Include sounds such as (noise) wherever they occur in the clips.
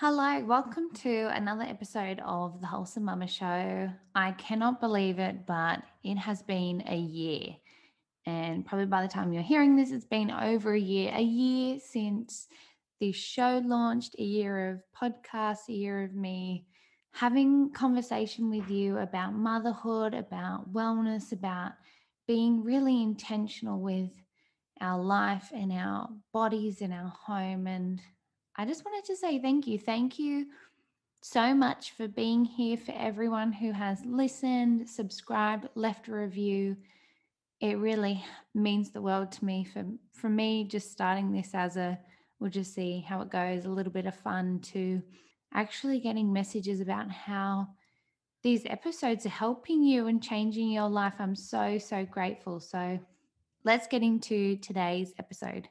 Hello, welcome to another episode of the Wholesome Mama Show. I cannot believe it, but it has been a year. And probably by the time you're hearing this, it's been over a year, a year since the show launched, a year of podcasts, a year of me having conversation with you about motherhood, about wellness, about being really intentional with our life and our bodies and our home. And I just wanted to say thank you. Thank you so much for being here, for everyone who has listened, subscribed, left a review. It really means the world to me. For, for me, just starting this as a, we'll just see how it goes, a little bit of fun to actually getting messages about how these episodes are helping you and changing your life. I'm so, so grateful. So let's get into today's episode.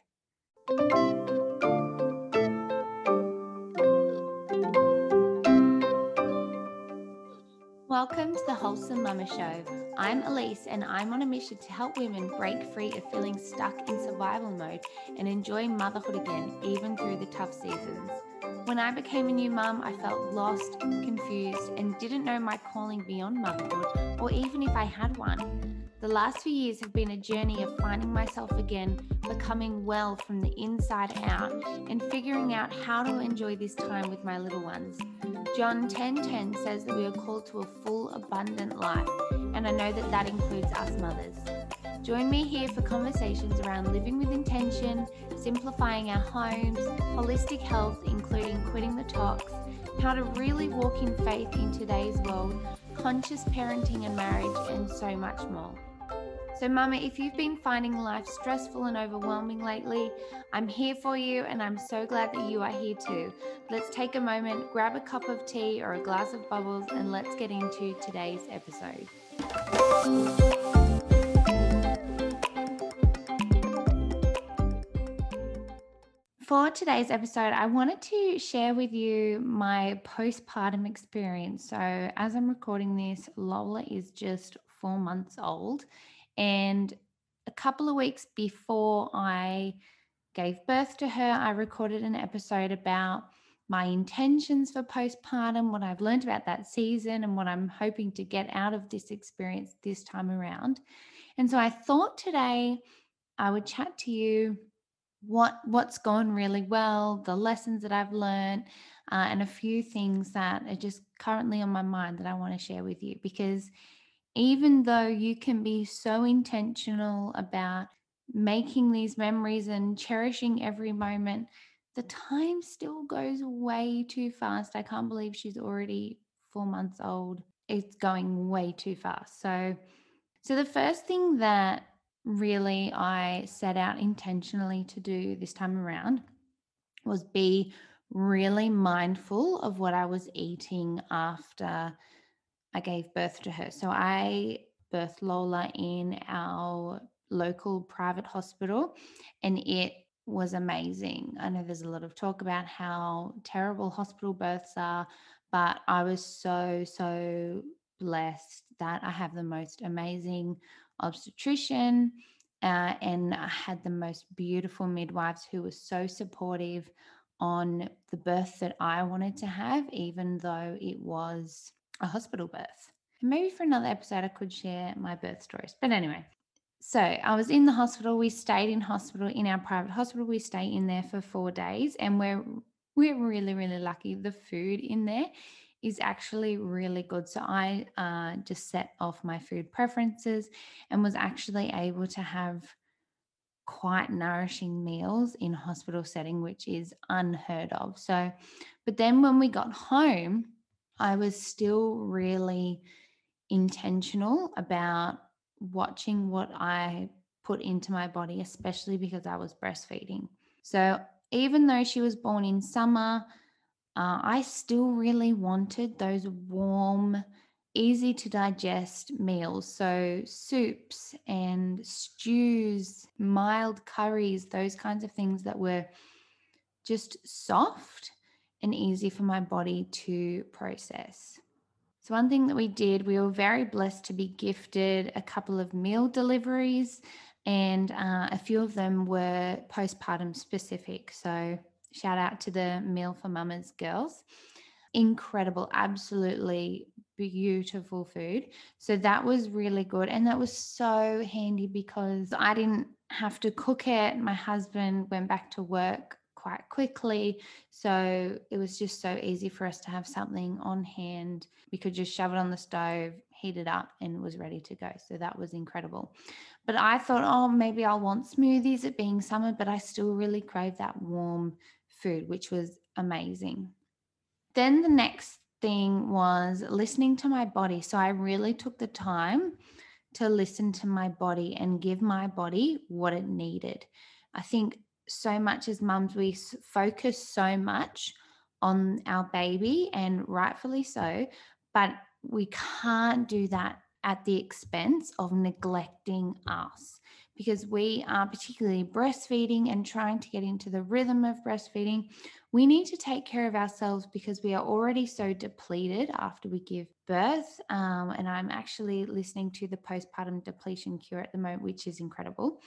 Welcome to the Wholesome Mama Show. I'm Elise and I'm on a mission to help women break free of feeling stuck in survival mode and enjoy motherhood again, even through the tough seasons. When I became a new mum, I felt lost, confused, and didn't know my calling beyond motherhood, or even if I had one. The last few years have been a journey of finding myself again, becoming well from the inside out, and figuring out how to enjoy this time with my little ones. John 10:10 says that we are called to a full, abundant life, and I know that that includes us mothers. Join me here for conversations around living with intention, simplifying our homes, holistic health, including quitting the tox, how to really walk in faith in today's world, conscious parenting and marriage, and so much more. So, Mama, if you've been finding life stressful and overwhelming lately, I'm here for you and I'm so glad that you are here too. Let's take a moment, grab a cup of tea or a glass of bubbles, and let's get into today's episode. For today's episode, I wanted to share with you my postpartum experience. So, as I'm recording this, Lola is just four months old. And a couple of weeks before I gave birth to her, I recorded an episode about my intentions for postpartum, what I've learned about that season, and what I'm hoping to get out of this experience this time around. And so I thought today I would chat to you what what's gone really well, the lessons that I've learned, uh, and a few things that are just currently on my mind that I want to share with you because even though you can be so intentional about making these memories and cherishing every moment, the time still goes way too fast. I can't believe she's already four months old. It's going way too fast. So, so the first thing that really I set out intentionally to do this time around was be really mindful of what I was eating after I gave birth to her. So I birthed Lola in our local private hospital and it was amazing. I know there's a lot of talk about how terrible hospital births are, but I was so, so blessed that I have the most amazing obstetrician. Uh, and I had the most beautiful midwives who were so supportive on the birth that I wanted to have, even though it was a hospital birth. Maybe for another episode, I could share my birth stories. But anyway, so I was in the hospital. We stayed in hospital in our private hospital. We stay in there for four days, and we're we're really really lucky. The food in there is actually really good. So I uh, just set off my food preferences and was actually able to have quite nourishing meals in hospital setting, which is unheard of. So, but then when we got home, I was still really intentional about watching what I put into my body, especially because I was breastfeeding. So even though she was born in summer, uh, I still really wanted those warm, easy to digest meals. So, soups and stews, mild curries, those kinds of things that were just soft and easy for my body to process. So, one thing that we did, we were very blessed to be gifted a couple of meal deliveries, and uh, a few of them were postpartum specific. So, Shout out to the Meal for Mamas girls. Incredible, absolutely beautiful food. So that was really good. And that was so handy because I didn't have to cook it. My husband went back to work quite quickly. So it was just so easy for us to have something on hand. We could just shove it on the stove, heat it up, and was ready to go. So that was incredible. But I thought, oh, maybe I'll want smoothies it being summer, but I still really crave that warm food, which was amazing. Then the next thing was listening to my body. So I really took the time to listen to my body and give my body what it needed. I think so much as mums, we focus so much on our baby, and rightfully so, but we can't do that at the expense of neglecting us because we are particularly breastfeeding and trying to get into the rhythm of breastfeeding. We need to take care of ourselves because we are already so depleted after we give birth. Um, and I'm actually listening to the postpartum depletion cure at the moment, which is incredible.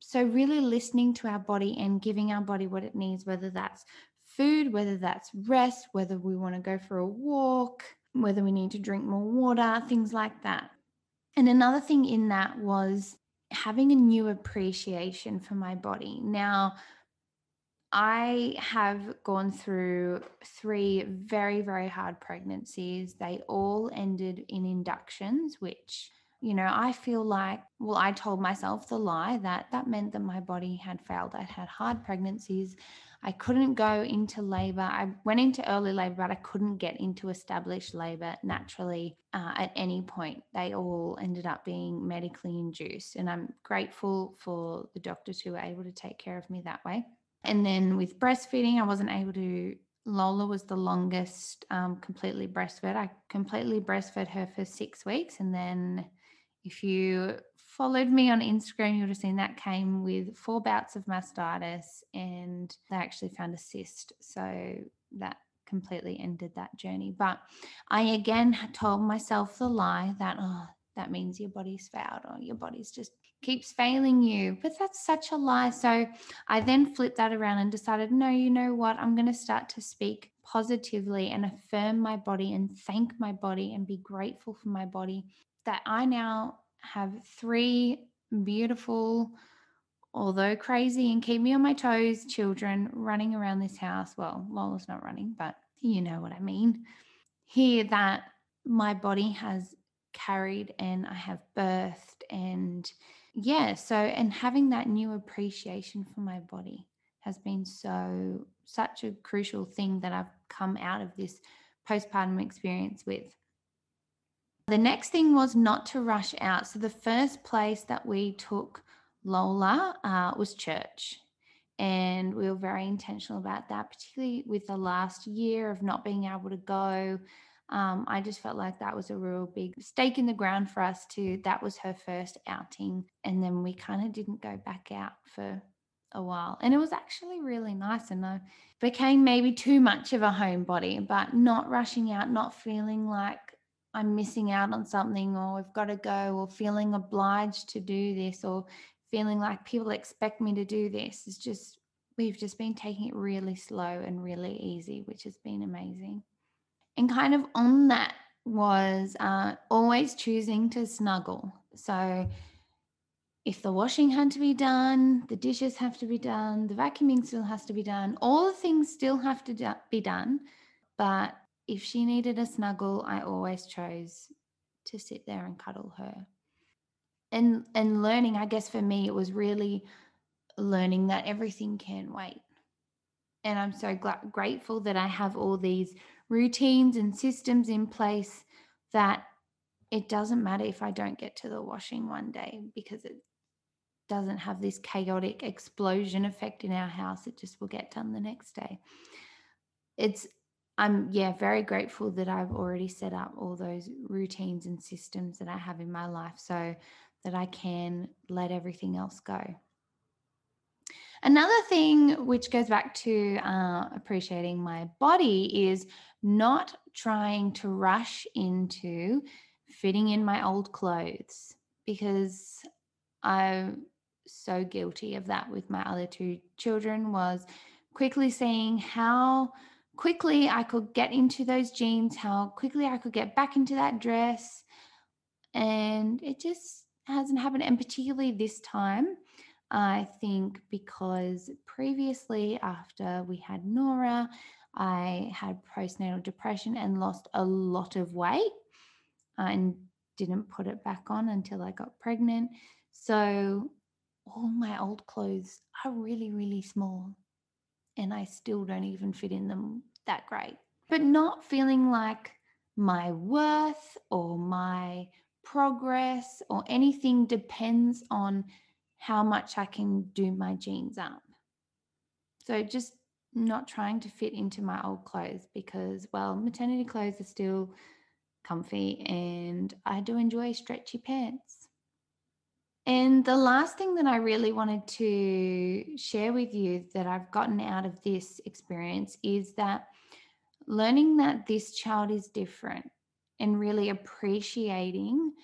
So, really listening to our body and giving our body what it needs, whether that's food, whether that's rest, whether we want to go for a walk, whether we need to drink more water, things like that. And another thing in that was having a new appreciation for my body. Now, I have gone through three very, very hard pregnancies. They all ended in inductions, which, you know, I feel like, well, I told myself the lie that that meant that my body had failed. I'd had hard pregnancies. I couldn't go into labor. I went into early labor, but I couldn't get into established labor naturally uh, at any point. They all ended up being medically induced. And I'm grateful for the doctors who were able to take care of me that way. And then with breastfeeding, I wasn't able to. Lola was the longest um, completely breastfed. I completely breastfed her for six weeks. And then if you followed me on Instagram, you would have seen that came with four bouts of mastitis and they actually found a cyst. So that completely ended that journey. But I again told myself the lie that, oh, that means your body's failed or your body's just keeps failing you. But that's such a lie. So I then flipped that around and decided, no, you know what? I'm going to start to speak positively and affirm my body and thank my body and be grateful for my body that I now have three beautiful, although crazy and keep me on my toes, children running around this house. Well, Lola's not running, but you know what I mean. Here that my body has carried and I have birthed and yeah, so and having that new appreciation for my body has been so such a crucial thing that I've come out of this postpartum experience with. The next thing was not to rush out. So the first place that we took Lola uh, was church. And we were very intentional about that, particularly with the last year of not being able to go. Um, I just felt like that was a real big stake in the ground for us to that was her first outing. And then we kind of didn't go back out for a while. And it was actually really nice. And I became maybe too much of a homebody, but not rushing out, not feeling like I'm missing out on something or I've got to go or feeling obliged to do this or feeling like people expect me to do this. It's just, we've just been taking it really slow and really easy, which has been amazing. And kind of on that was uh, always choosing to snuggle. So if the washing had to be done, the dishes have to be done, the vacuuming still has to be done, all the things still have to be done. But if she needed a snuggle, I always chose to sit there and cuddle her. And and learning, I guess for me, it was really learning that everything can wait. And I'm so gl- grateful that I have all these routines and systems in place that it doesn't matter if I don't get to the washing one day because it doesn't have this chaotic explosion effect in our house. It just will get done the next day. It's I'm yeah very grateful that I've already set up all those routines and systems that I have in my life so that I can let everything else go. Another thing which goes back to uh, appreciating my body is not trying to rush into fitting in my old clothes because I'm so guilty of that with my other two children was quickly seeing how quickly I could get into those jeans, how quickly I could get back into that dress. And it just hasn't happened. And particularly this time, I think because previously, after we had Nora, I had postnatal depression and lost a lot of weight and didn't put it back on until I got pregnant. So all my old clothes are really, really small and I still don't even fit in them that great. But not feeling like my worth or my progress or anything depends on how much I can do my jeans up. So just not trying to fit into my old clothes because, well, maternity clothes are still comfy and I do enjoy stretchy pants. And the last thing that I really wanted to share with you that I've gotten out of this experience is that learning that this child is different and really appreciating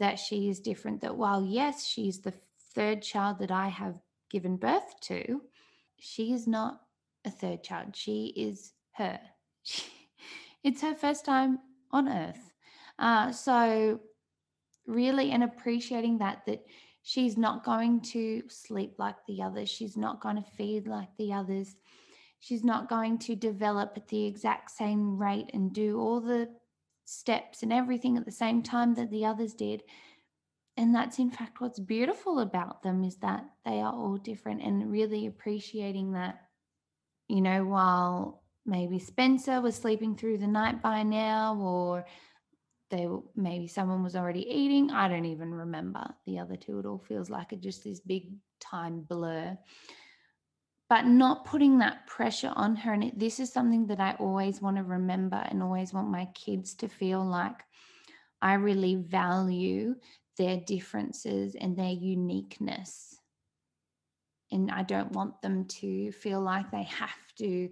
that she is different. That while, yes, she's the third child that I have given birth to, she is not a third child. She is her. (laughs) It's her first time on earth. Uh, so really and appreciating that that she's not going to sleep like the others she's not going to feed like the others she's not going to develop at the exact same rate and do all the steps and everything at the same time that the others did. And that's in fact what's beautiful about them is that they are all different and really appreciating that you know while maybe spencer was sleeping through the night by now or they maybe someone was already eating. I don't even remember the other two. It all feels like it just this big time blur. But not putting that pressure on her. And it, this is something that I always want to remember and always want my kids to feel like I really value their differences and their uniqueness. And I don't want them to feel like they have to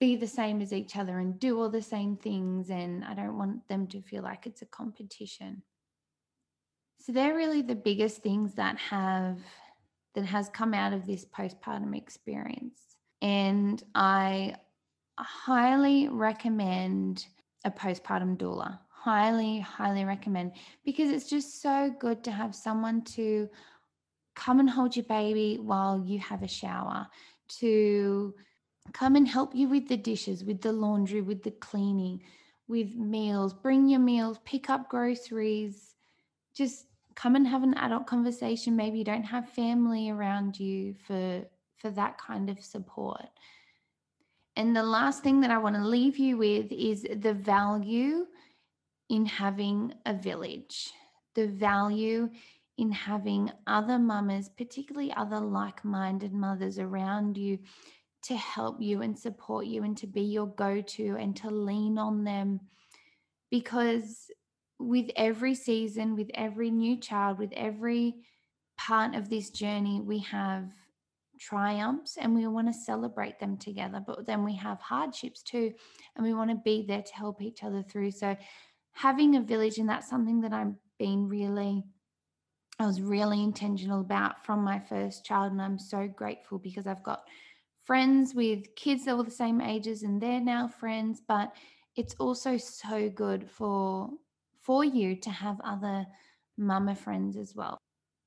be the same as each other and do all the same things. And I don't want them to feel like it's a competition. So they're really the biggest things that have that has come out of this postpartum experience. And I highly recommend a postpartum doula. Highly, highly recommend because it's just so good to have someone to come and hold your baby while you have a shower, to come and help you with the dishes, with the laundry, with the cleaning, with meals. Bring your meals, pick up groceries. Just come and have an adult conversation. Maybe you don't have family around you for for that kind of support. And the last thing that I want to leave you with is the value in having a village, the value in having other mamas, particularly other like minded mothers around you to help you and support you and to be your go to and to lean on them. Because with every season, with every new child, with every part of this journey, we have triumphs and we want to celebrate them together. But then we have hardships too, and we want to be there to help each other through. So, having a village, and that's something that I've been really I was really intentional about from my first child. And I'm so grateful because I've got friends with kids that were the same ages and they're now friends but it's also so good for for you to have other mama friends as well.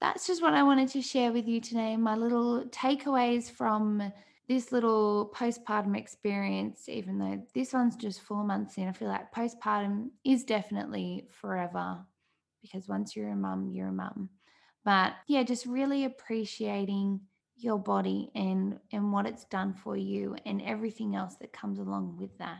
That's just what i wanted to share with you today my little takeaways from this little postpartum experience even though this one's just four months in i feel like postpartum is definitely forever because once you're a mum you're a mum. But yeah just really appreciating your body and and what it's done for you and everything else that comes along with that.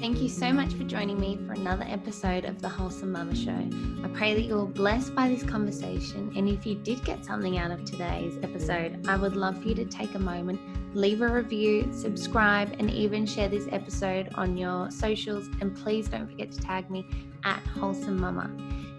Thank you so much for joining me for another episode of the Wholesome Mama Show. I pray that you're blessed by this conversation. And if you did get something out of today's episode, I would love for you to take a moment, leave a review, subscribe, and even share this episode on your socials. And please don't forget to tag me at Wholesome Mama.